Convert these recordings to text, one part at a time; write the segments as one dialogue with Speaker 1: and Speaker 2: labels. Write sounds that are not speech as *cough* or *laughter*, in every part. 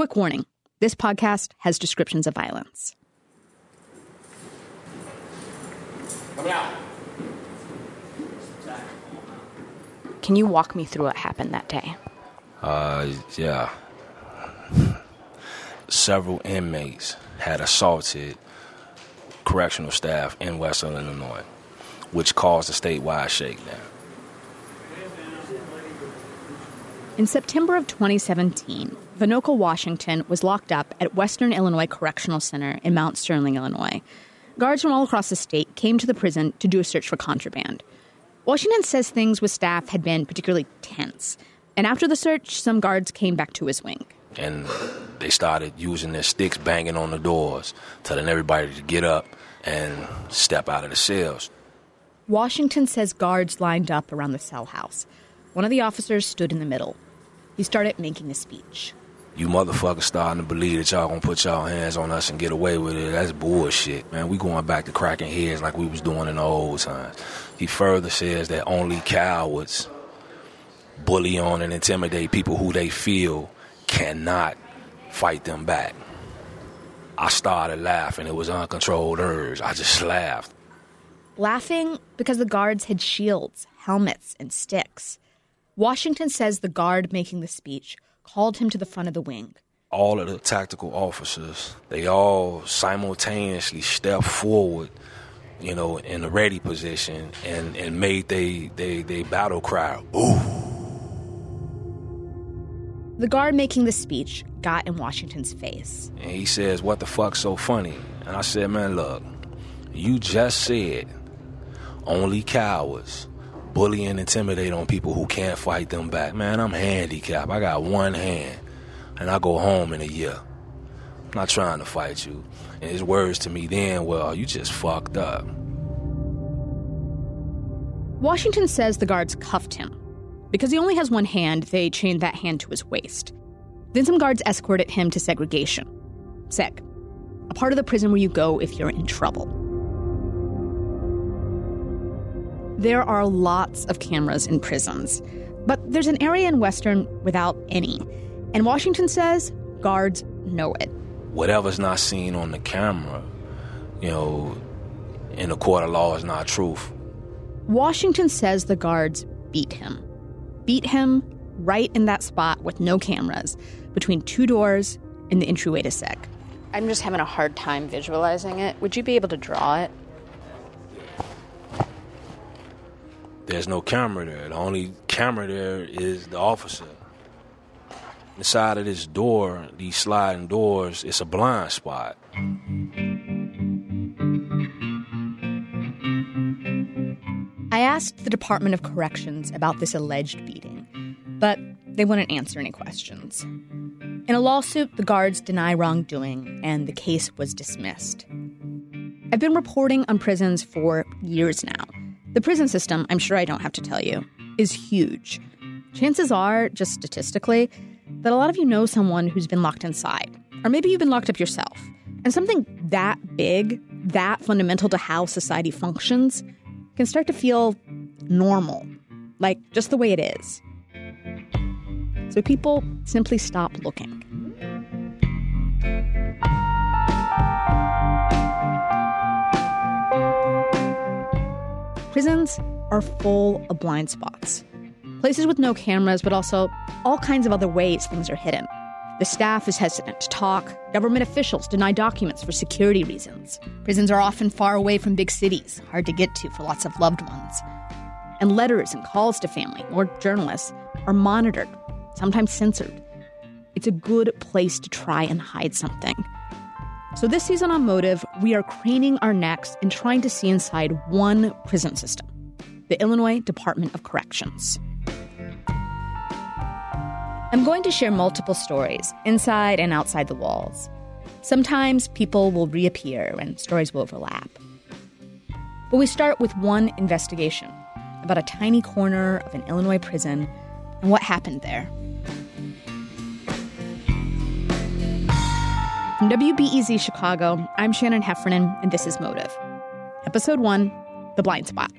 Speaker 1: quick warning this podcast has descriptions of violence.
Speaker 2: Coming out.
Speaker 1: Can you walk me through what happened that day?
Speaker 2: Uh, yeah. Several inmates had assaulted correctional staff in Western Illinois, which caused a statewide shakedown.
Speaker 1: In September of 2017, Vinocha Washington was locked up at Western Illinois Correctional Center in Mount Sterling, Illinois. Guards from all across the state came to the prison to do a search for contraband. Washington says things with staff had been particularly tense. And after the search, some guards came back to his wing.
Speaker 2: And they started using their sticks, banging on the doors, telling everybody to get up and step out of the cells.
Speaker 1: Washington says guards lined up around the cell house. One of the officers stood in the middle. He started making a speech.
Speaker 2: You motherfuckers starting to believe that y'all gonna put y'all hands on us and get away with it. That's bullshit, man. We going back to cracking heads like we was doing in the old times. He further says that only cowards bully on and intimidate people who they feel cannot fight them back. I started laughing. It was uncontrolled urge. I just laughed.
Speaker 1: Laughing because the guards had shields, helmets, and sticks. Washington says the guard making the speech called him to the front of the wing.
Speaker 2: All of the tactical officers, they all simultaneously stepped forward, you know, in a ready position and, and made they, they, they battle cry, ooh.
Speaker 1: The guard making the speech got in Washington's face.
Speaker 2: And he says, What the fuck's so funny? And I said, Man, look, you just said only cowards bully and intimidate on people who can't fight them back. Man, I'm handicapped. I got one hand, and I go home in a year. I'm not trying to fight you. And his words to me then, well, you just fucked up.
Speaker 1: Washington says the guards cuffed him. Because he only has one hand, they chained that hand to his waist. Then some guards escorted him to segregation. Seg, a part of the prison where you go if you're in trouble. There are lots of cameras in prisons, but there's an area in Western without any. And Washington says guards know it.
Speaker 2: Whatever's not seen on the camera, you know, in a court of law is not truth.
Speaker 1: Washington says the guards beat him. Beat him right in that spot with no cameras, between two doors in the entryway to SEG. I'm just having a hard time visualizing it. Would you be able to draw it?
Speaker 2: There's no camera there. The only camera there is the officer. Inside of this door, these sliding doors, it's a blind spot.
Speaker 1: I asked the Department of Corrections about this alleged beating, but they wouldn't answer any questions. In a lawsuit, the guards deny wrongdoing, and the case was dismissed. I've been reporting on prisons for years now. The prison system, I'm sure I don't have to tell you, is huge. Chances are, just statistically, that a lot of you know someone who's been locked inside. Or maybe you've been locked up yourself. And something that big, that fundamental to how society functions, can start to feel normal, like just the way it is. So people simply stop looking. Prisons are full of blind spots. Places with no cameras, but also all kinds of other ways things are hidden. The staff is hesitant to talk. Government officials deny documents for security reasons. Prisons are often far away from big cities, hard to get to for lots of loved ones. And letters and calls to family or journalists are monitored, sometimes censored. It's a good place to try and hide something. So, this season on Motive, we are craning our necks and trying to see inside one prison system the Illinois Department of Corrections. I'm going to share multiple stories, inside and outside the walls. Sometimes people will reappear and stories will overlap. But we start with one investigation about a tiny corner of an Illinois prison and what happened there. From WBEZ Chicago, I'm Shannon Heffernan, and this is Motive. Episode 1 The Blind Spot.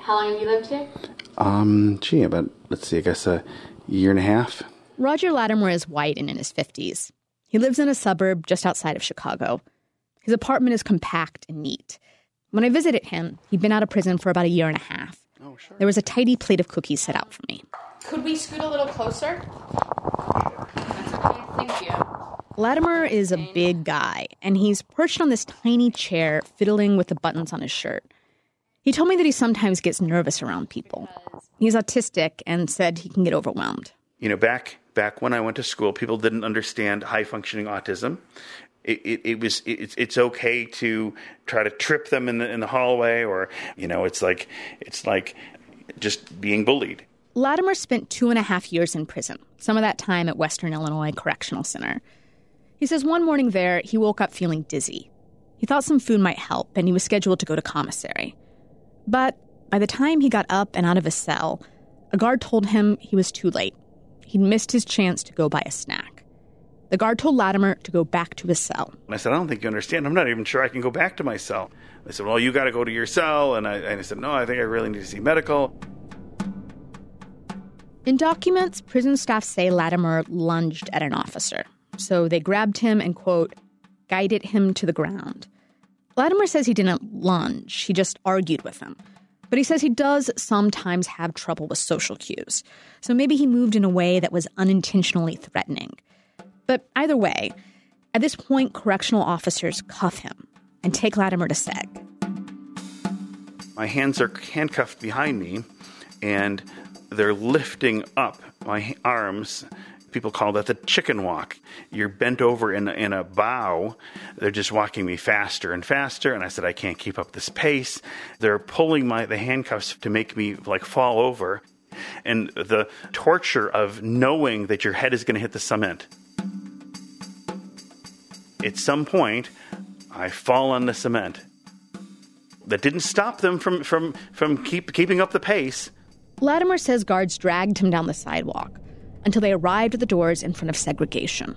Speaker 1: How long have you lived here?
Speaker 3: Um, gee, about, let's see, I guess a year and a half.
Speaker 1: Roger Latimer is white and in his 50s. He lives in a suburb just outside of Chicago. His apartment is compact and neat. When I visited him, he'd been out of prison for about a year and a half. Oh, sure. There was a tidy plate of cookies set out for me.
Speaker 4: Could we scoot a little closer? That's okay. Thank you.
Speaker 1: Latimer is a big guy, and he's perched on this tiny chair, fiddling with the buttons on his shirt. He told me that he sometimes gets nervous around people. He's autistic and said he can get overwhelmed.
Speaker 3: You know, back back when I went to school, people didn't understand high functioning autism. It, it, it was it, it's okay to try to trip them in the in the hallway, or you know, it's like it's like just being bullied.
Speaker 1: Latimer spent two and a half years in prison. Some of that time at Western Illinois Correctional Center. He says one morning there, he woke up feeling dizzy. He thought some food might help, and he was scheduled to go to commissary. But by the time he got up and out of his cell, a guard told him he was too late. He'd missed his chance to go buy a snack. The guard told Latimer to go back to his cell.
Speaker 3: I said, I don't think you understand. I'm not even sure I can go back to my cell. They said, Well, you got to go to your cell. And I, and I said, No, I think I really need to see medical.
Speaker 1: In documents, prison staff say Latimer lunged at an officer. So they grabbed him and, quote, guided him to the ground. Latimer says he didn't lunge, he just argued with him. But he says he does sometimes have trouble with social cues. So maybe he moved in a way that was unintentionally threatening. But either way, at this point, correctional officers cuff him and take Latimer to SEG.
Speaker 3: My hands are handcuffed behind me, and they're lifting up my arms people call that the chicken walk. You're bent over in, in a bow. They're just walking me faster and faster. And I said, I can't keep up this pace. They're pulling my, the handcuffs to make me like fall over. And the torture of knowing that your head is going to hit the cement. At some point, I fall on the cement. That didn't stop them from, from, from keep, keeping up the pace.
Speaker 1: Latimer says guards dragged him down the sidewalk until they arrived at the doors in front of segregation.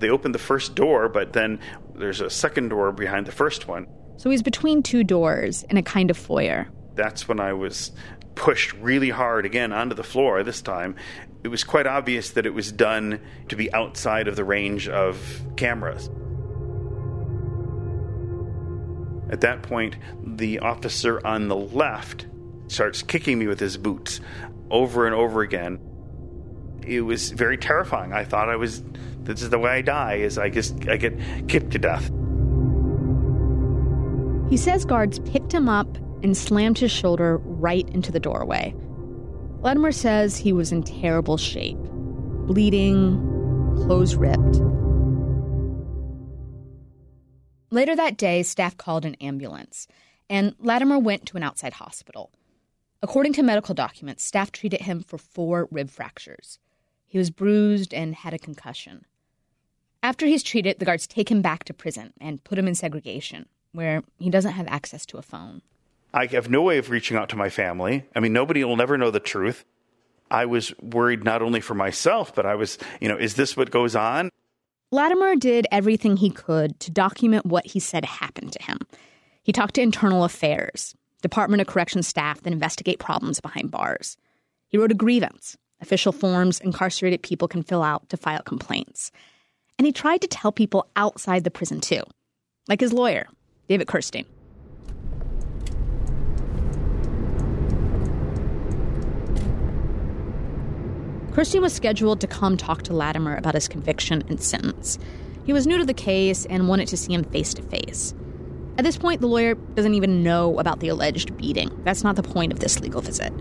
Speaker 3: They opened the first door, but then there's a second door behind the first one.
Speaker 1: So he's between two doors in a kind of foyer.
Speaker 3: That's when I was pushed really hard again onto the floor this time. It was quite obvious that it was done to be outside of the range of cameras. At that point, the officer on the left starts kicking me with his boots over and over again it was very terrifying. I thought I was this is the way I die is I just I get kicked to death.
Speaker 1: He says guards picked him up and slammed his shoulder right into the doorway. Latimer says he was in terrible shape, bleeding, clothes ripped. Later that day, staff called an ambulance, and Latimer went to an outside hospital. According to medical documents, staff treated him for four rib fractures. He was bruised and had a concussion. After he's treated, the guards take him back to prison and put him in segregation, where he doesn't have access to a phone.
Speaker 3: I have no way of reaching out to my family. I mean, nobody will never know the truth. I was worried not only for myself, but I was, you know, is this what goes on?
Speaker 1: Latimer did everything he could to document what he said happened to him. He talked to internal affairs, Department of Corrections staff that investigate problems behind bars. He wrote a grievance, official forms incarcerated people can fill out to file complaints. And he tried to tell people outside the prison too, like his lawyer, David Kirstein. Kirstein was scheduled to come talk to Latimer about his conviction and sentence. He was new to the case and wanted to see him face to face. At this point, the lawyer doesn't even know about the alleged beating. That's not the point of this legal visit.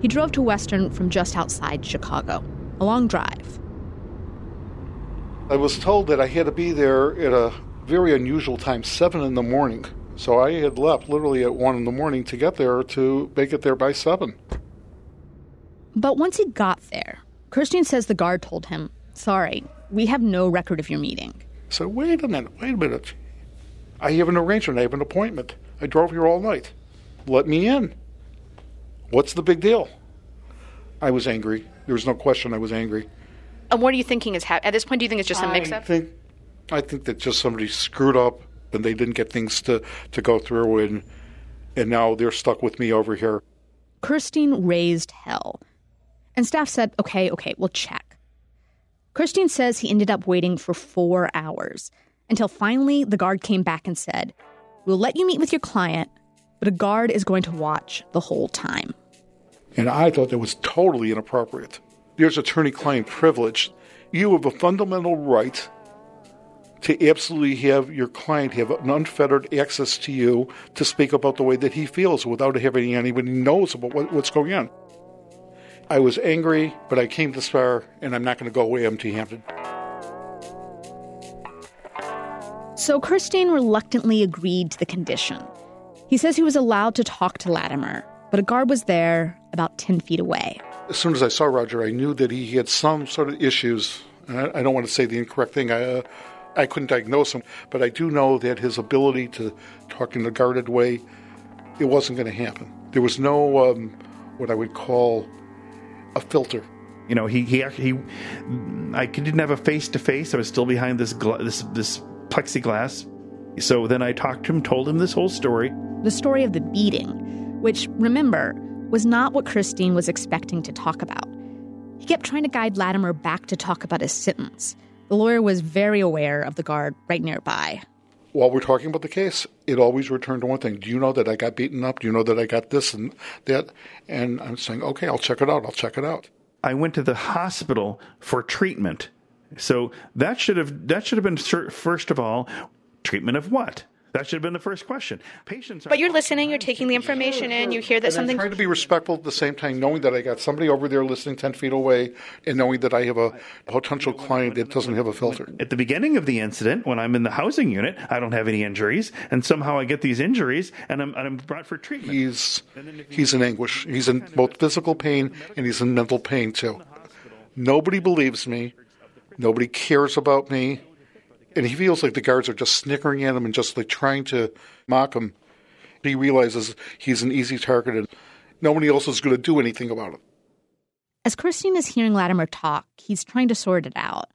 Speaker 1: He drove to Western from just outside Chicago, a long drive.
Speaker 5: I was told that I had to be there at a very unusual time, 7 in the morning. So I had left literally at 1 in the morning to get there to make it there by 7.
Speaker 1: But once he got there, Kirstein says the guard told him, Sorry, we have no record of your meeting.
Speaker 5: So wait a minute, wait a minute. I have an arrangement, I have an appointment. I drove here all night. Let me in. What's the big deal? I was angry. There was no question I was angry.
Speaker 4: And what are you thinking is happening? At this point, do you think it's just a mix up?
Speaker 5: I think, I think that just somebody screwed up and they didn't get things to, to go through, and, and now they're stuck with me over here.
Speaker 1: Kirstein raised hell. And staff said, okay, okay, we'll check. Kirstein says he ended up waiting for four hours until finally the guard came back and said, We'll let you meet with your client, but a guard is going to watch the whole time.
Speaker 5: And I thought that was totally inappropriate. There's attorney client privilege. You have a fundamental right to absolutely have your client have an unfettered access to you to speak about the way that he feels without having anybody knows about what, what's going on. I was angry, but I came this far, and I'm not going to go away empty-handed.
Speaker 1: So Kirstein reluctantly agreed to the condition. He says he was allowed to talk to Latimer, but a guard was there about 10 feet away.
Speaker 5: As soon as I saw Roger, I knew that he had some sort of issues. I, I don't want to say the incorrect thing. I, uh, I couldn't diagnose him, but I do know that his ability to talk in a guarded way, it wasn't going to happen. There was no um, what I would call a filter.
Speaker 3: You know, he he he. I didn't have a face to face. I was still behind this gla- this this plexiglass. So then I talked to him, told him this whole story.
Speaker 1: The story of the beating, which, remember, was not what Kirstein was expecting to talk about. He kept trying to guide Latimer back to talk about his sentence. The lawyer was very aware of the guard right nearby.
Speaker 5: While we're talking about the case, it always returned to one thing. Do you know that I got beaten up? Do you know that I got this and that? And I'm saying, okay, I'll check it out. I'll check it out.
Speaker 3: I went to the hospital for treatment so that should have that should have been first of all treatment of what? That should have been the first question. Patience,
Speaker 4: but you're listening. You're taking the information in. You hear that
Speaker 5: and
Speaker 4: something.
Speaker 5: trying to be respectful at the same time, knowing that I got somebody over there listening ten feet away, and knowing that I have a potential client that doesn't have a filter.
Speaker 3: At the beginning of the incident, when I'm in the housing unit, I don't have any injuries, and somehow I get these injuries, and I'm, and I'm brought for treatment.
Speaker 5: He's he's in anguish. He's in both physical pain and he's in mental pain too. Nobody believes me. Nobody cares about me. And he feels like the guards are just snickering at him and just like trying to mock him. He realizes he's an easy target and nobody else is going to do anything about it.
Speaker 1: As Kirstein is hearing Latimer talk, he's trying to sort it out,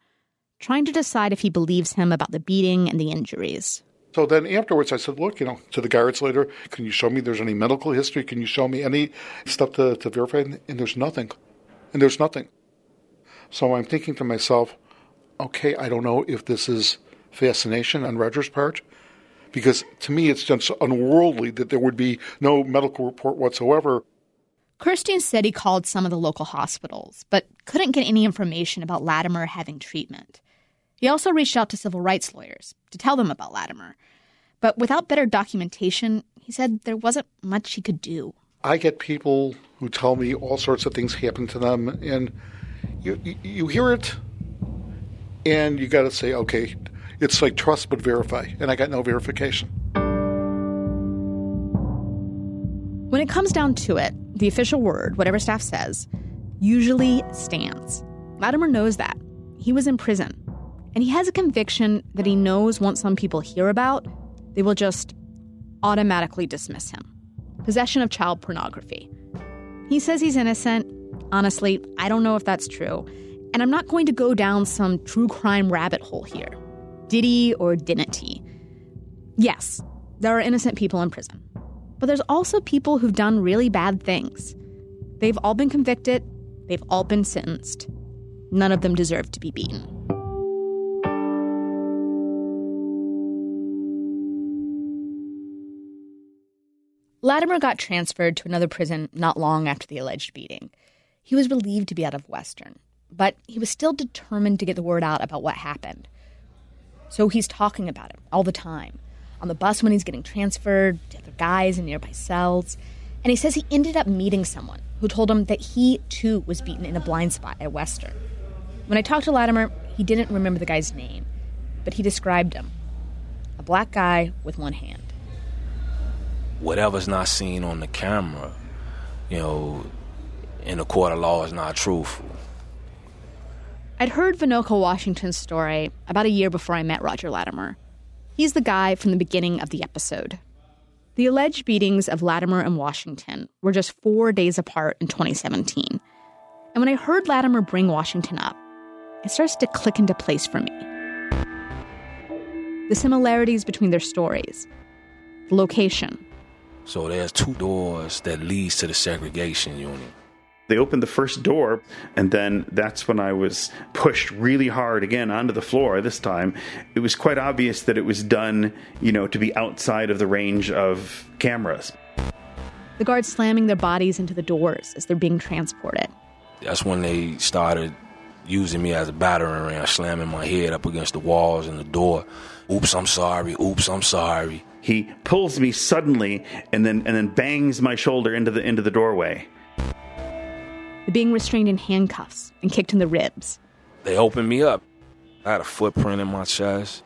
Speaker 1: trying to decide if he believes him about the beating and the injuries.
Speaker 5: So then afterwards, I said, look, you know, to the guards later, can you show me there's any medical history? Can you show me any stuff to, to verify? And there's nothing. And there's nothing. So I'm thinking to myself, okay, I don't know if this is fascination on Roger's part, because to me it's just unworldly that there would be no medical report whatsoever.
Speaker 1: Kirstein said he called some of the local hospitals, but couldn't get any information about Latimer having treatment. He also reached out to civil rights lawyers to tell them about Latimer. But without better documentation, he said there wasn't much he could do.
Speaker 5: I get people who tell me all sorts of things happen to them, and you, you, you hear it and you got to say, okay, it's like trust but verify, and I got no verification.
Speaker 1: When it comes down to it, the official word, whatever staff says, usually stands. Latimer knows that. He was in prison, and he has a conviction that he knows once some people hear about, they will just automatically dismiss him possession of child pornography. He says he's innocent. Honestly, I don't know if that's true. And I'm not going to go down some true crime rabbit hole here. Did he or didn't he? Yes, there are innocent people in prison. But there's also people who've done really bad things. They've all been convicted, they've all been sentenced. None of them deserve to be beaten. Latimer got transferred to another prison not long after the alleged beating. He was relieved to be out of Western but he was still determined to get the word out about what happened. So he's talking about it all the time on the bus when he's getting transferred to other guys in nearby cells. And he says he ended up meeting someone who told him that he too was beaten in a blind spot at Western. When I talked to Latimer, he didn't remember the guy's name, but he described him a black guy with one hand.
Speaker 2: Whatever's not seen on the camera, you know, in a court of law is not truthful.
Speaker 1: I'd heard Vinoco Washington's story about a year before I met Roger Latimer. He's the guy from the beginning of the episode. The alleged beatings of Latimer and Washington were just four days apart in 2017. And when I heard Latimer bring Washington up, it starts to click into place for me. The similarities between their stories, the location,
Speaker 2: So there's two doors that leads to the segregation unit.
Speaker 3: They opened the first door, and then that's when I was pushed really hard again onto the floor. This time, it was quite obvious that it was done, you know, to be outside of the range of cameras.
Speaker 1: The guards slamming their bodies into the doors as they're being transported.
Speaker 2: That's when they started using me as a battering ram, slamming my head up against the walls and the door. Oops, I'm sorry. Oops, I'm sorry.
Speaker 3: He pulls me suddenly and then and then bangs my shoulder into the into the doorway.
Speaker 1: They're being restrained in handcuffs and kicked in the ribs.
Speaker 2: They opened me up. I had a footprint in my chest.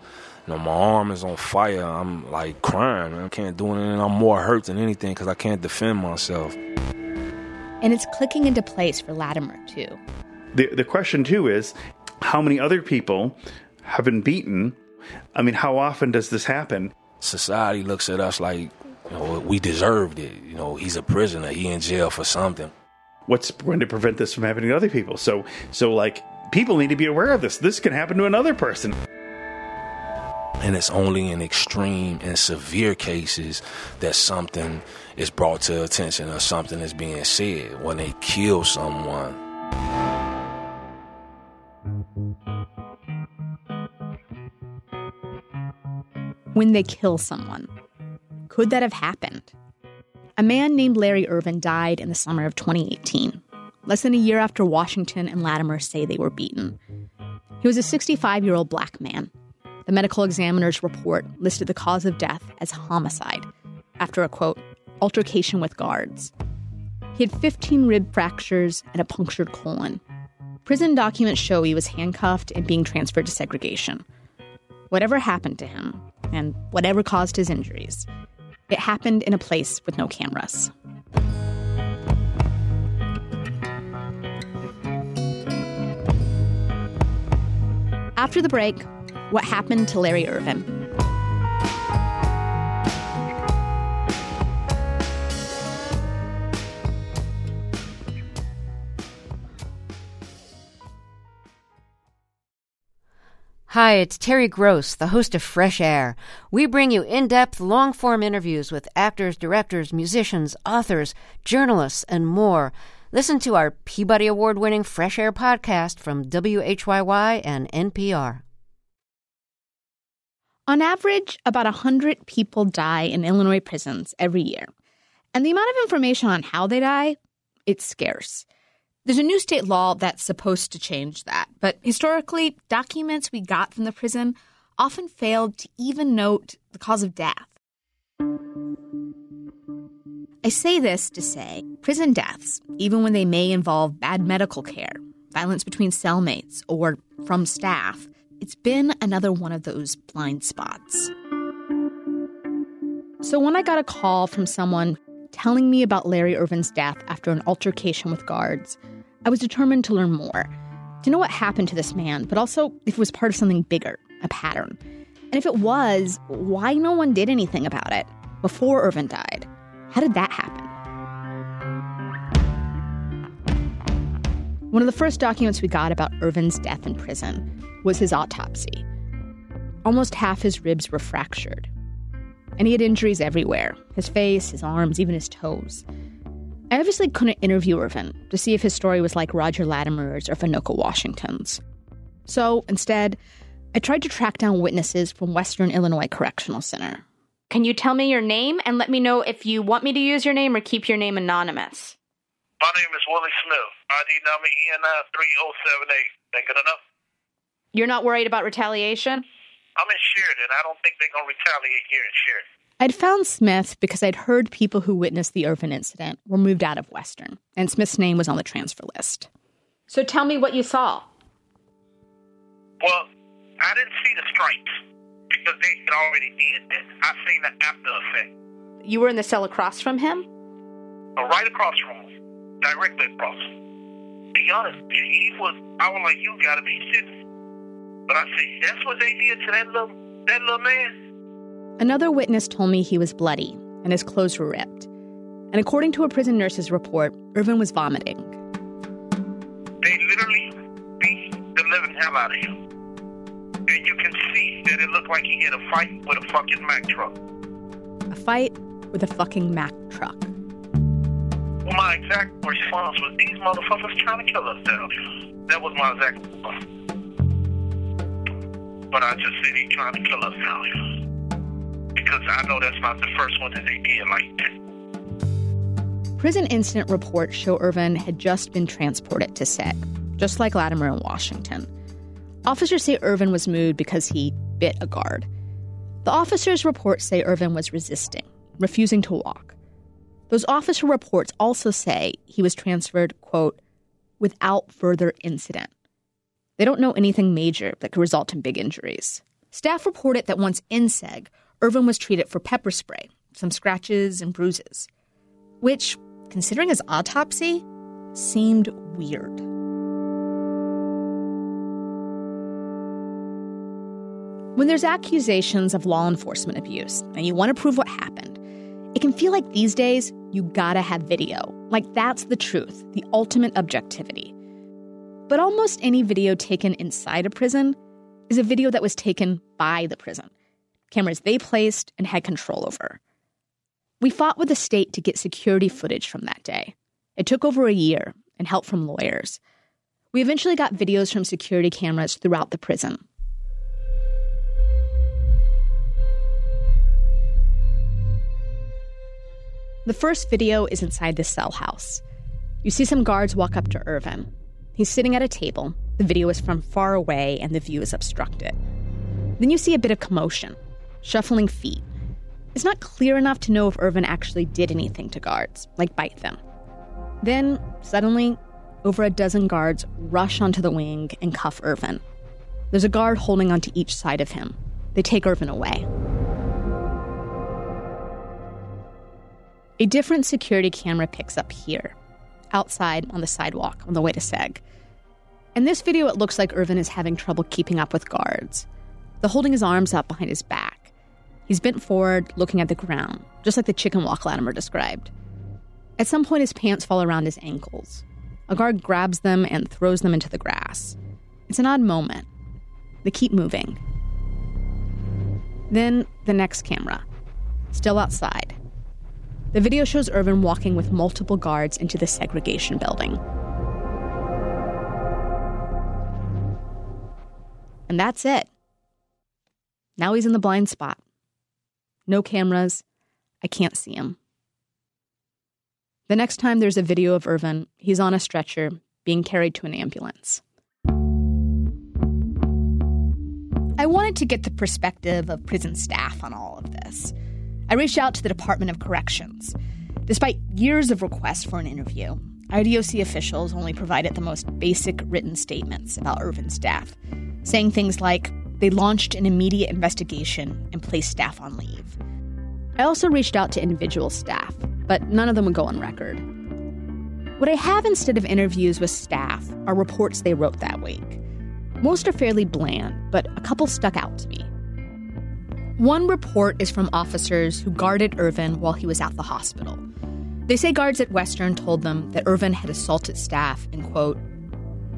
Speaker 2: You know, my arm is on fire. I'm like crying. Man. I can't do anything. I'm more hurt than anything because I can't defend myself.
Speaker 1: And it's clicking into place for Latimer, too.
Speaker 3: The the question too is how many other people have been beaten? I mean, how often does this happen?
Speaker 2: Society looks at us like, you know, we deserved it. You know, he's a prisoner. He in jail for something.
Speaker 3: What's going to prevent this from happening to other people? So so like people need to be aware of this. This can happen to another person.
Speaker 2: And it's only in extreme and severe cases that something is brought to attention or something is being said. When they kill someone,
Speaker 1: When they kill someone. Could that have happened? A man named Larry Earvin died in the summer of 2018, less than a year after Washington and Latimer say they were beaten. He was a 65 year old black man. The medical examiner's report listed the cause of death as homicide after a quote, altercation with guards. He had 15 rib fractures and a punctured colon. Prison documents show he was handcuffed and being transferred to segregation. Whatever happened to him, and whatever caused his injuries, it happened in a place with no cameras. After the break, what happened to Larry Earvin?
Speaker 6: Hi, it's Terry Gross, the host of Fresh Air. We bring you in depth, long form interviews with actors, directors, musicians, authors, journalists, and more. Listen to our Peabody Award winning Fresh Air podcast from WHYY and NPR.
Speaker 1: On average, about 100 people die in Illinois prisons every year. And the amount of information on how they die, it's scarce. There's a new state law that's supposed to change that, but historically, documents we got from the prison often failed to even note the cause of death. I say this to say prison deaths, even when they may involve bad medical care, violence between cellmates, or from staff, it's been another one of those blind spots. So when I got a call from someone telling me about Larry Earvin's death after an altercation with guards, I was determined to learn more, to know what happened to this man, but also if it was part of something bigger, a pattern. And if it was, why no one did anything about it before Earvin died? How did that happen? One of the first documents we got about Earvin's death in prison was his autopsy. Almost half his ribs were fractured. And he had injuries everywhere his face, his arms, even his toes. I obviously couldn't interview Earvin to see if his story was like Roger Latimer's or Vanoka Washington's. So instead, I tried to track down witnesses from Western Illinois Correctional Center. Can you tell me your name and let me know if you want me to use your name or keep your name anonymous?
Speaker 7: My name is Willie Smith. ID number ENI 3078. Think good enough?
Speaker 1: You're not worried about retaliation?
Speaker 7: I'm in Sheridan. I don't think they're going to retaliate here in Sheridan.
Speaker 1: I'd found Smith because I'd heard people who witnessed the Earvin incident were moved out of Western, and Smith's name was on the transfer list. So tell me what you saw.
Speaker 7: Well, I didn't see the stripes because they had already did that. I seen the after effect.
Speaker 1: You were in the cell across from him?
Speaker 7: Uh, right across from him. Directly across. Be honest, he was, I was like, you gotta be serious. But I said, that's what they did to that little, that little man?
Speaker 1: Another witness told me he was bloody and his clothes were ripped. And according to a prison nurse's report, Earvin was vomiting.
Speaker 7: They literally beat the living hell out of him. And you can see that it looked like he had a fight with a fucking Mack truck.
Speaker 1: A fight with a fucking Mack truck.
Speaker 7: Well, my exact response was, these motherfuckers trying to kill themselves. That was my exact response. But I just said he trying to kill themselves. Because I know that's not the first one that they did like that.
Speaker 1: Prison incident reports show Earvin had just been transported to SEG, just like Latimer in Washington. Officers say Earvin was moved because he bit a guard. The officers' reports say Earvin was resisting, refusing to walk. Those officer reports also say he was transferred, quote, without further incident. They don't know anything major that could result in big injuries. Staff reported that once in SEG, Earvin was treated for pepper spray, some scratches and bruises, which, considering his autopsy, seemed weird. When there's accusations of law enforcement abuse and you want to prove what happened, it can feel like these days you gotta have video. Like that's the truth, the ultimate objectivity. But almost any video taken inside a prison is a video that was taken by the prison, cameras they placed and had control over. We fought with the state to get security footage from that day. It took over a year and help from lawyers. We eventually got videos from security cameras throughout the prison. The first video is inside the cell house. You see some guards walk up to Earvin. He's sitting at a table. The video is from far away and the view is obstructed. Then you see a bit of commotion, shuffling feet. It's not clear enough to know if Earvin actually did anything to guards, like bite them. Then, suddenly, over a dozen guards rush onto the wing and cuff Earvin. There's a guard holding onto each side of him. They take Earvin away. A different security camera picks up here, outside on the sidewalk on the way to SEG. In this video, it looks like Earvin is having trouble keeping up with guards. They're holding his arms up behind his back. He's bent forward, looking at the ground, just like the chicken walk Latimer described. At some point, his pants fall around his ankles. A guard grabs them and throws them into the grass. It's an odd moment. They keep moving. Then the next camera, still outside. The video shows Earvin walking with multiple guards into the segregation building. And that's it. Now he's in the blind spot. No cameras. I can't see him. The next time there's a video of Earvin, he's on a stretcher being carried to an ambulance. I wanted to get the perspective of prison staff on all of this. I reached out to the Department of Corrections. Despite years of requests for an interview, IDOC officials only provided the most basic written statements about Earvin's death, saying things like they launched an immediate investigation and placed staff on leave. I also reached out to individual staff, but none of them would go on record. What I have instead of interviews with staff are reports they wrote that week. Most are fairly bland, but a couple stuck out to me. One report is from officers who guarded Earvin while he was at the hospital. They say guards at Western told them that Earvin had assaulted staff and, quote,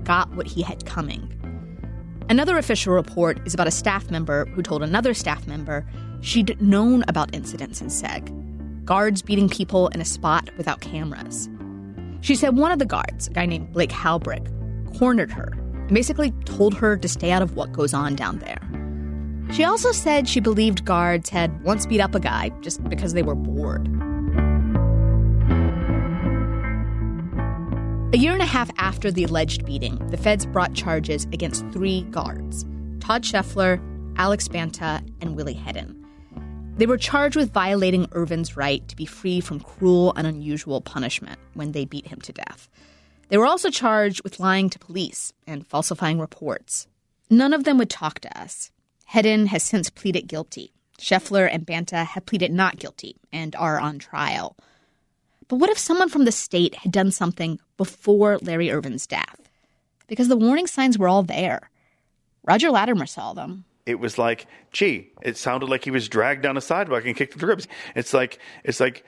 Speaker 1: got what he had coming. Another official report is about a staff member who told another staff member she'd known about incidents in SEG, guards beating people in a spot without cameras. She said one of the guards, a guy named Blake Halbrick, cornered her and basically told her to stay out of what goes on down there. She also said she believed guards had once beat up a guy just because they were bored. A year and a half after the alleged beating, the feds brought charges against three guards Todd Sheffler, Alex Banta, and Willie Hedden. They were charged with violating Earvin's right to be free from cruel and unusual punishment when they beat him to death. They were also charged with lying to police and falsifying reports. None of them would talk to us. Hedden has since pleaded guilty. Sheffler and Banta have pleaded not guilty and are on trial. But what if someone from the state had done something before Larry Earvin's death? Because the warning signs were all there. Roger Latimer saw them.
Speaker 3: It was like, gee, it sounded like he was dragged down a sidewalk and kicked to the ribs. It's like, it's like,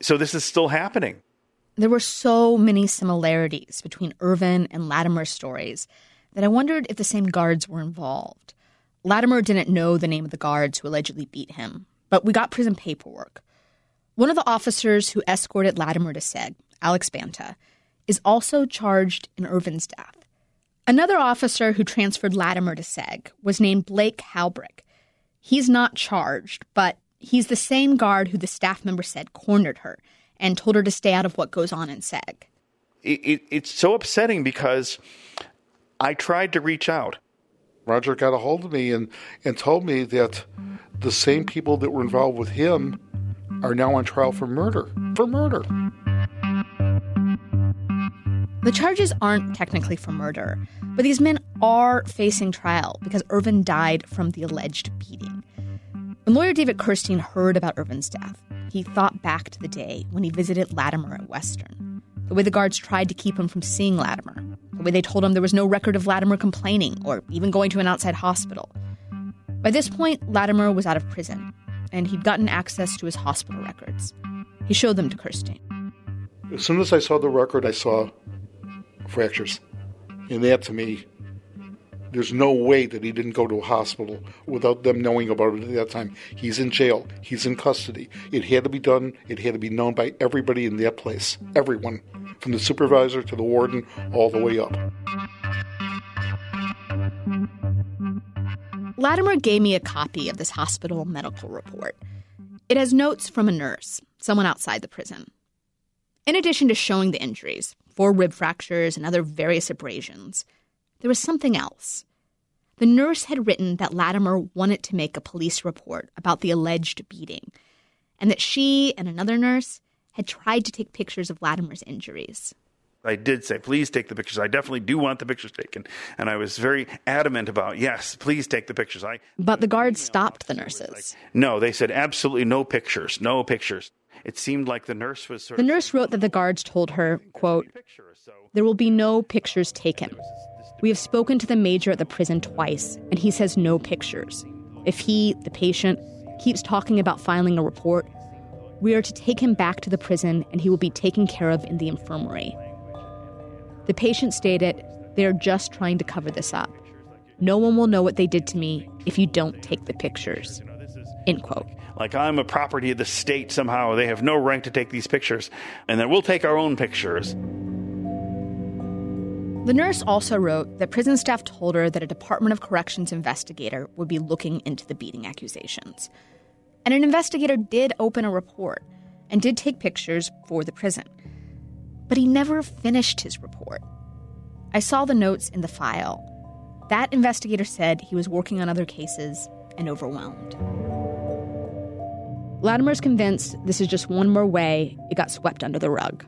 Speaker 3: so this is still happening.
Speaker 1: There were so many similarities between Earvin and Latimer's stories that I wondered if the same guards were involved. Latimer didn't know the name of the guards who allegedly beat him, but we got prison paperwork. One of the officers who escorted Latimer to SEG, Alex Banta, is also charged in Earvin's death. Another officer who transferred Latimer to SEG was named Blake Halbrick. He's not charged, but he's the same guard who the staff member said cornered her and told her to stay out of what goes on in SEG.
Speaker 3: It, it, it's so upsetting because I tried to reach out.
Speaker 5: Roger got a hold of me and, and told me that the same people that were involved with him are now on trial for murder. For murder.
Speaker 1: The charges aren't technically for murder, but these men are facing trial because Earvin died from the alleged beating. When lawyer David Kirstein heard about Earvin's death, he thought back to the day when he visited Latimer at Western. The way the guards tried to keep him from seeing Latimer, the way they told him there was no record of Latimer complaining or even going to an outside hospital. By this point, Latimer was out of prison, and he'd gotten access to his hospital records. He showed them to Kirstein.
Speaker 5: As soon as I saw the record, I saw fractures. And that to me, there's no way that he didn't go to a hospital without them knowing about it at that time. He's in jail, he's in custody. It had to be done, it had to be known by everybody in that place. Everyone. From the supervisor to the warden, all the way up.
Speaker 1: Latimer gave me a copy of this hospital medical report. It has notes from a nurse, someone outside the prison. In addition to showing the injuries, four rib fractures and other various abrasions, there was something else. The nurse had written that Latimer wanted to make a police report about the alleged beating, and that she and another nurse had tried to take pictures of Latimer's injuries.
Speaker 3: I did say, please take the pictures. I definitely do want the pictures taken. And I was very adamant about, yes, please take the pictures. I
Speaker 1: But the guards stopped the nurses.
Speaker 3: No, they said absolutely no pictures, no pictures. It seemed like the nurse was sort
Speaker 1: The nurse wrote that the guards told her, quote, There will be no pictures taken. We have spoken to the major at the prison twice, and he says no pictures. If he, the patient, keeps talking about filing a report, we are to take him back to the prison and he will be taken care of in the infirmary. The patient stated, They are just trying to cover this up. No one will know what they did to me if you don't take the pictures. End quote.
Speaker 3: like I'm a property of the state somehow. They have no right to take these pictures. And then we'll take our own pictures.
Speaker 1: The nurse also wrote that prison staff told her that a Department of Corrections investigator would be looking into the beating accusations. And an investigator did open a report and did take pictures for the prison. But he never finished his report. I saw the notes in the file. That investigator said he was working on other cases and overwhelmed. Latimer's convinced this is just one more way it got swept under the rug.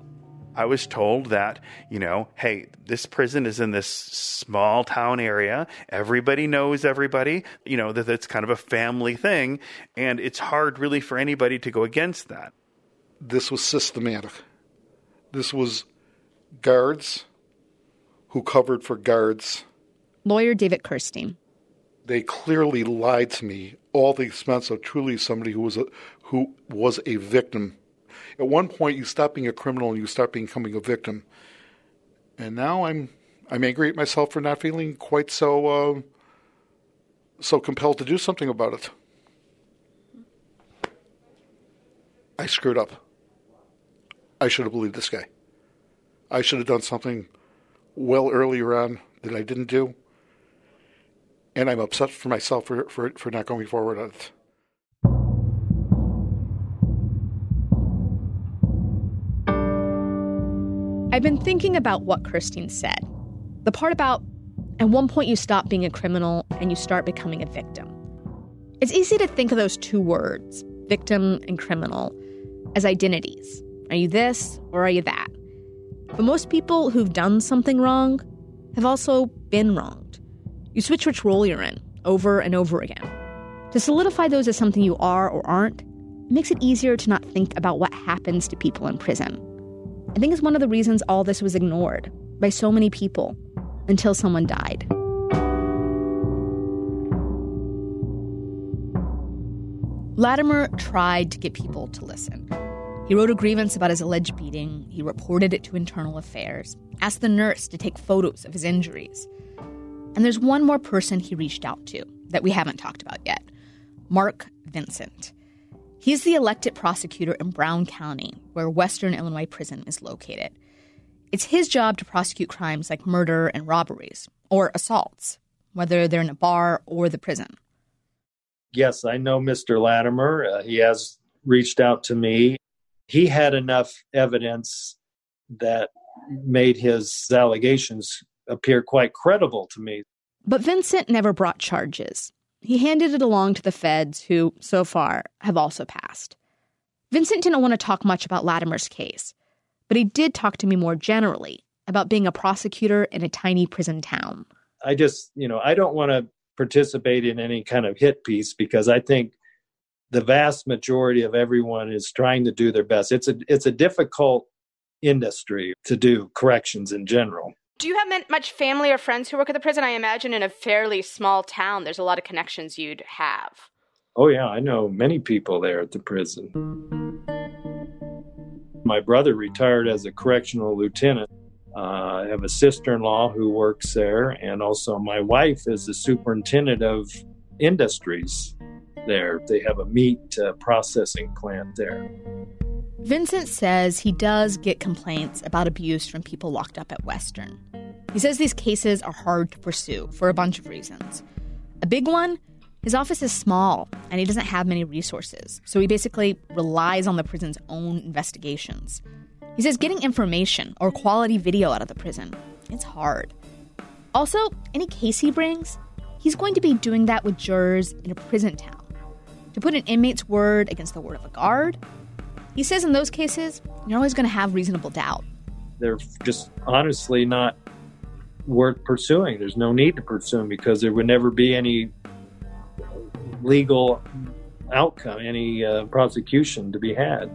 Speaker 3: I was told that, you know, hey, this prison is in this small town area. Everybody knows everybody, you know, that it's kind of a family thing. And it's hard really for anybody to go against that.
Speaker 5: This was systematic. This was guards who covered for guards.
Speaker 1: Lawyer David Kirstein.
Speaker 5: They clearly lied to me all the expense of truly somebody who was a who was a victim. At one point, you stop being a criminal and you start becoming a victim. And now I'm I'm angry at myself for not feeling quite so uh, so compelled to do something about it. I screwed up. I should have believed this guy. I should have done something well earlier on that I didn't do. And I'm upset for myself for, for, for not going forward on it.
Speaker 1: I've been thinking about what Kirstein said. The part about at one point you stop being a criminal and you start becoming a victim. It's easy to think of those two words, victim and criminal, as identities. Are you this or are you that? But most people who've done something wrong have also been wronged. You switch which role you're in over and over again. To solidify those as something you are or aren't, it makes it easier to not think about what happens to people in prison. I think it's one of the reasons all this was ignored by so many people until someone died. Latimer tried to get people to listen. He wrote a grievance about his alleged beating, he reported it to Internal Affairs, asked the nurse to take photos of his injuries. And there's one more person he reached out to that we haven't talked about yet Mark Vincent. He's the elected prosecutor in Brown County, where Western Illinois Prison is located. It's his job to prosecute crimes like murder and robberies, or assaults, whether they're in a bar or the prison.
Speaker 8: Yes, I know Mr. Latimer. Uh, he has reached out to me. He had enough evidence that made his allegations appear quite credible to me.
Speaker 1: But Vincent never brought charges. He handed it along to the feds, who, so far, have also passed. Vincent didn't want to talk much about Latimer's case, but he did talk to me more generally about being a prosecutor in a tiny prison town.
Speaker 8: I just, you know, I don't want to participate in any kind of hit piece because I think the vast majority of everyone is trying to do their best. It's a it's a difficult industry to do corrections in general.
Speaker 4: Do you have much family or friends who work at the prison? I imagine in a fairly small town, there's a lot of connections you'd have.
Speaker 8: Oh, yeah, I know many people there at the prison. My brother retired as a correctional lieutenant. Uh, I have a sister in law who works there, and also my wife is the superintendent of industries there. They have a meat uh, processing plant there.
Speaker 1: Vincent says he does get complaints about abuse from people locked up at Western. He says these cases are hard to pursue for a bunch of reasons. A big one his office is small and he doesn't have many resources, so he basically relies on the prison's own investigations. He says getting information or quality video out of the prison, it's hard. Also, any case he brings, he's going to be doing that with jurors in a prison town. To put an inmate's word against the word of a guard, he says in those cases, you're always going to have reasonable doubt.
Speaker 8: They're just honestly not worth pursuing. There's no need to pursue them because there would never be any legal outcome, any uh, prosecution to be had.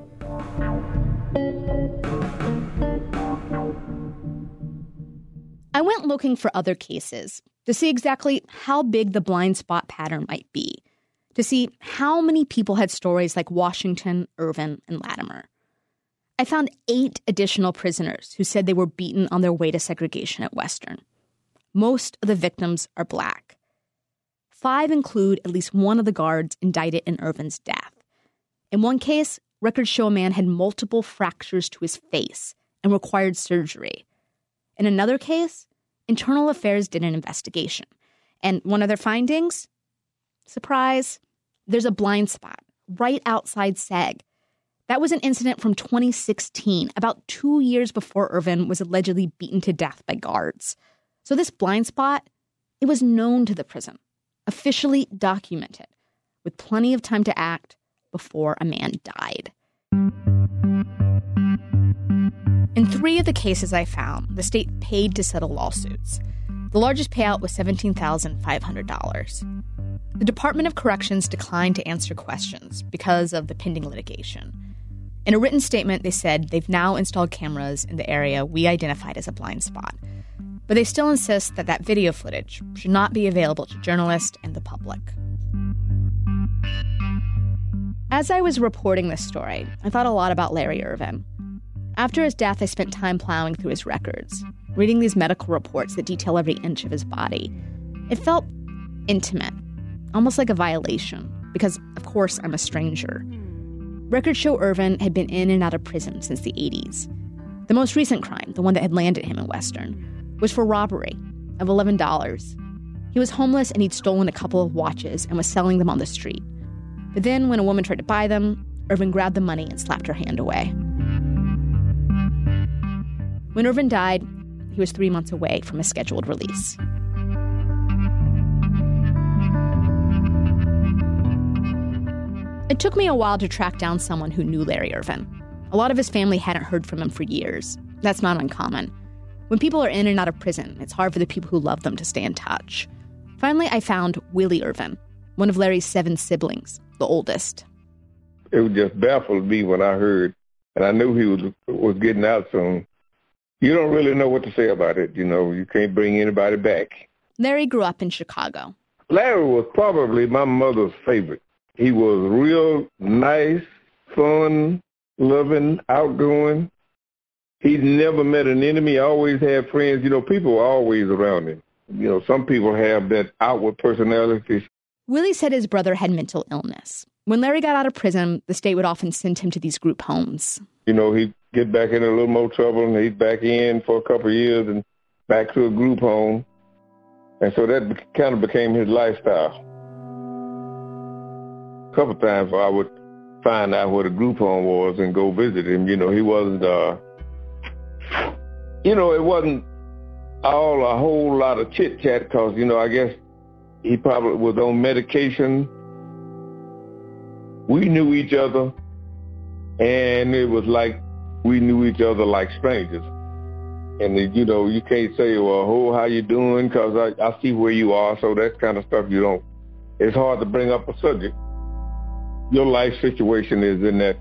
Speaker 1: I went looking for other cases to see exactly how big the blind spot pattern might be to see how many people had stories like Washington, Earvin, and Latimer. I found eight additional prisoners who said they were beaten on their way to segregation at Western. Most of the victims are black. Five include at least one of the guards indicted in Earvin's death. In one case, records show a man had multiple fractures to his face and required surgery. In another case, Internal Affairs did an investigation, and one of their findings surprise there's a blind spot right outside SEG. That was an incident from 2016, about two years before Earvin was allegedly beaten to death by guards. So this blind spot, it was known to the prison, officially documented, with plenty of time to act before a man died. In three of the cases I found, the state paid to settle lawsuits. The largest payout was $17,500. The Department of Corrections declined to answer questions because of the pending litigation. In a written statement, they said they've now installed cameras in the area we identified as a blind spot. But they still insist that that video footage should not be available to journalists and the public. As I was reporting this story, I thought a lot about Larry Earvin. After his death, I spent time plowing through his records, reading these medical reports that detail every inch of his body. It felt intimate almost like a violation, because of course I'm a stranger. Records show Earvin had been in and out of prison since the 80s. The most recent crime, the one that had landed him in Western, was for robbery of $11. He was homeless and he'd stolen a couple of watches and was selling them on the street. But then, when a woman tried to buy them, Earvin grabbed the money and slapped her hand away. When Earvin died, he was three months away from a scheduled release. It took me a while to track down someone who knew Larry Earvin. A lot of his family hadn't heard from him for years. That's not uncommon. When people are in and out of prison, it's hard for the people who love them to stay in touch. Finally, I found Willie Earvin, one of Larry's seven siblings, the oldest.
Speaker 9: It just baffled me when I heard, and I knew he was was getting out soon. You don't really know what to say about it. You know, you can't bring anybody back.
Speaker 1: Larry grew up in Chicago.
Speaker 9: Larry was probably my mother's favorite. He was real nice, fun, loving, outgoing. He never met an enemy, always had friends. You know, people were always around him. You know, some people have that outward personality.
Speaker 1: Willie said his brother had mental illness. When Larry got out of prison, the state would often send him to these group homes.
Speaker 9: You know, he'd get back in a little more trouble and he'd back in for a couple of years and back to a group home. And so that kind of became his lifestyle. A couple of times I would find out where the group home was and go visit him. You know, he wasn't, uh, you know, it wasn't all a whole lot of chit chat because, you know, I guess he probably was on medication. We knew each other and it was like we knew each other like strangers. And you know, you can't say, "Well, oh, how you doing?" Because I, I see where you are. So that kind of stuff you don't. It's hard to bring up a subject. Your life situation is in that,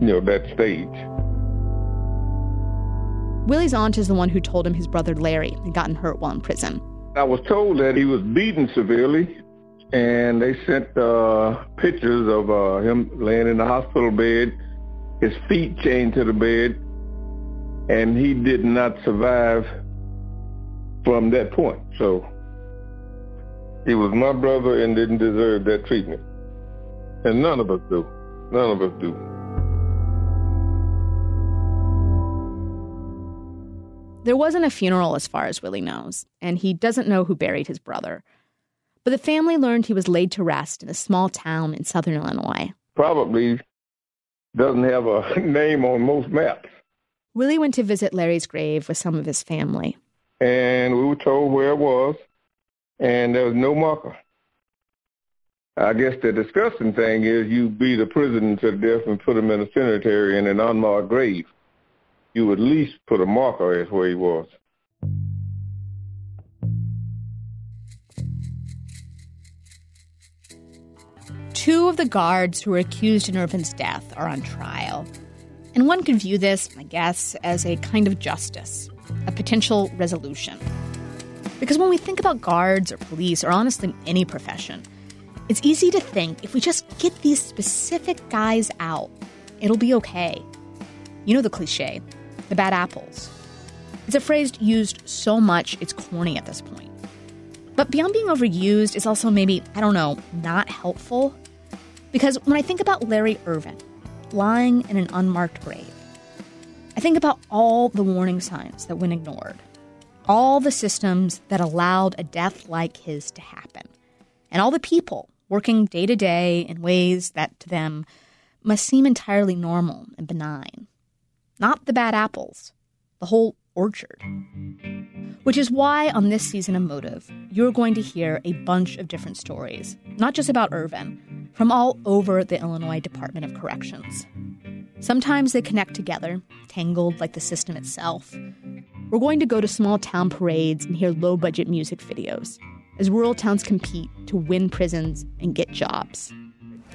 Speaker 9: you know, that stage.
Speaker 1: Willie's aunt is the one who told him his brother Larry had gotten hurt while in prison.
Speaker 9: I was told that he was beaten severely, and they sent uh, pictures of uh, him laying in the hospital bed, his feet chained to the bed, and he did not survive from that point. So he was my brother and didn't deserve that treatment. And none of us do. None of us do.
Speaker 1: There wasn't a funeral as far as Willie knows, and he doesn't know who buried his brother. But the family learned he was laid to rest in a small town in southern Illinois.
Speaker 9: Probably doesn't have a *laughs* name on most maps.
Speaker 1: Willie went to visit Larry's grave with some of his family.
Speaker 9: And we were told where it was, and there was no marker. I guess the disgusting thing is you beat a prisoner to death and put him in a cemetery in an unmarked grave. You at least put a marker as where he was.
Speaker 1: Two of the guards who were accused in Earvin's death are on trial. And one could view this, I guess, as a kind of justice, a potential resolution. Because when we think about guards or police, or honestly any profession, it's easy to think if we just get these specific guys out, it'll be okay. You know the cliche, the bad apples. It's a phrase used so much it's corny at this point. But beyond being overused, it's also maybe, I don't know, not helpful. Because when I think about Larry Earvin lying in an unmarked grave, I think about all the warning signs that went ignored, all the systems that allowed a death like his to happen, and all the people working day to day in ways that to them must seem entirely normal and benign. Not the bad apples, the whole orchard. Which is why on this season of Motive, you're going to hear a bunch of different stories, not just about Earvin, from all over the Illinois Department of Corrections. Sometimes they connect together, tangled like the system itself. We're going to go to small town parades and hear low budget music videos as rural towns compete to win prisons and get jobs.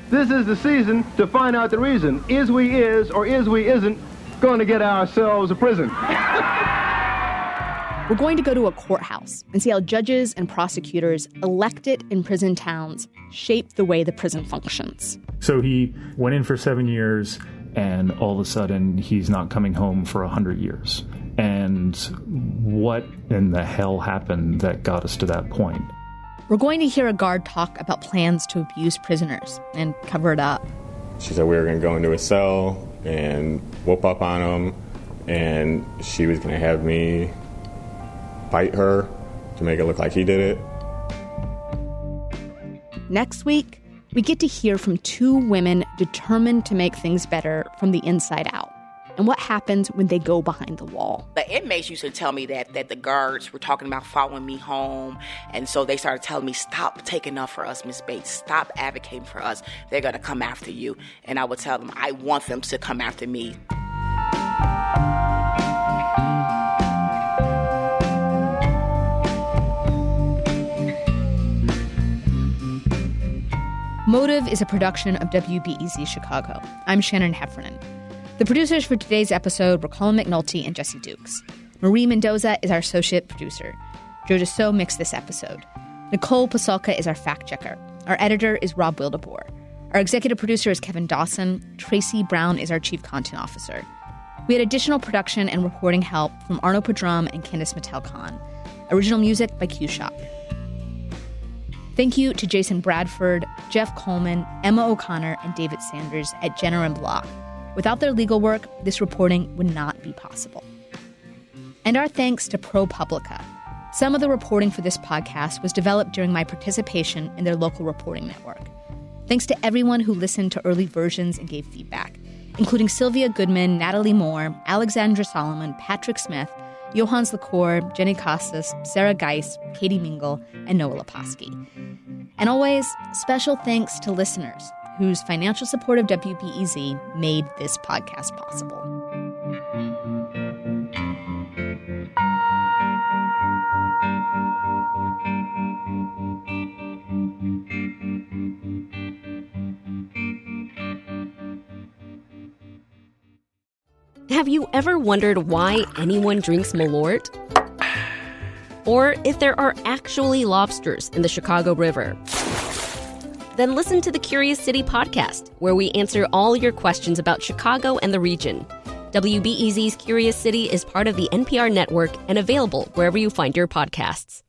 Speaker 10: This is the season to find out the reason. Is we is or is we isn't going to get ourselves a prison? *laughs*
Speaker 1: We're going to go to a courthouse and see how judges and prosecutors elected in prison towns shape the way the prison functions.
Speaker 11: So he went in for seven years, and all of a sudden he's not coming home for a hundred years. And what in the hell happened that got us to that point?
Speaker 1: We're going to hear a guard talk about plans to abuse prisoners and cover it up.
Speaker 12: She said we were going to go into a cell and whoop up on him, and she was going to have me fight her to make it look like he did it.
Speaker 1: Next week, we get to hear from two women determined to make things better from the inside out. And what happens when they go behind the wall?
Speaker 13: The inmates used to tell me that that the guards were talking about following me home, and so they started telling me, "Stop taking up for us, Miss Bates. Stop advocating for us. They're gonna come after you." And I would tell them, "I want them to come after me."
Speaker 1: Motive is a production of WBEZ Chicago. I'm Shannon Heffernan. The producers for today's episode were Colin McNulty and Jesse Dukes. Marie Mendoza is our associate producer. Joe DeCeault mixed this episode. Nicole Pasulka is our fact checker. Our editor is Rob Wildeboer. Our executive producer is Kevin Dawson. Tracy Brown is our chief content officer. We had additional production and reporting help from Arno Padrum and Candice Mattel Khan. Original music by Q Shop. Thank you to Jason Bradford, Jeff Coleman, Emma O'Connor, and David Sanders at Jenner and Block. Without their legal work, this reporting would not be possible. And our thanks to ProPublica. Some of the reporting for this podcast was developed during my participation in their local reporting network. Thanks to everyone who listened to early versions and gave feedback, including Sylvia Goodman, Natalie Moore, Alexandra Solomon, Patrick Smith, Johannes LaCour, Jenny Costas, Sarah Geis, Katie Mingle, and Noah Leposki. And always, special thanks to listeners whose financial support of WBEZ made this podcast possible.
Speaker 14: Have you ever wondered why anyone drinks Malort? Or if there are actually lobsters in the Chicago River? Then listen to the Curious City podcast, where we answer all your questions about Chicago and the region. WBEZ's Curious City is part of the NPR network and available wherever you find your podcasts.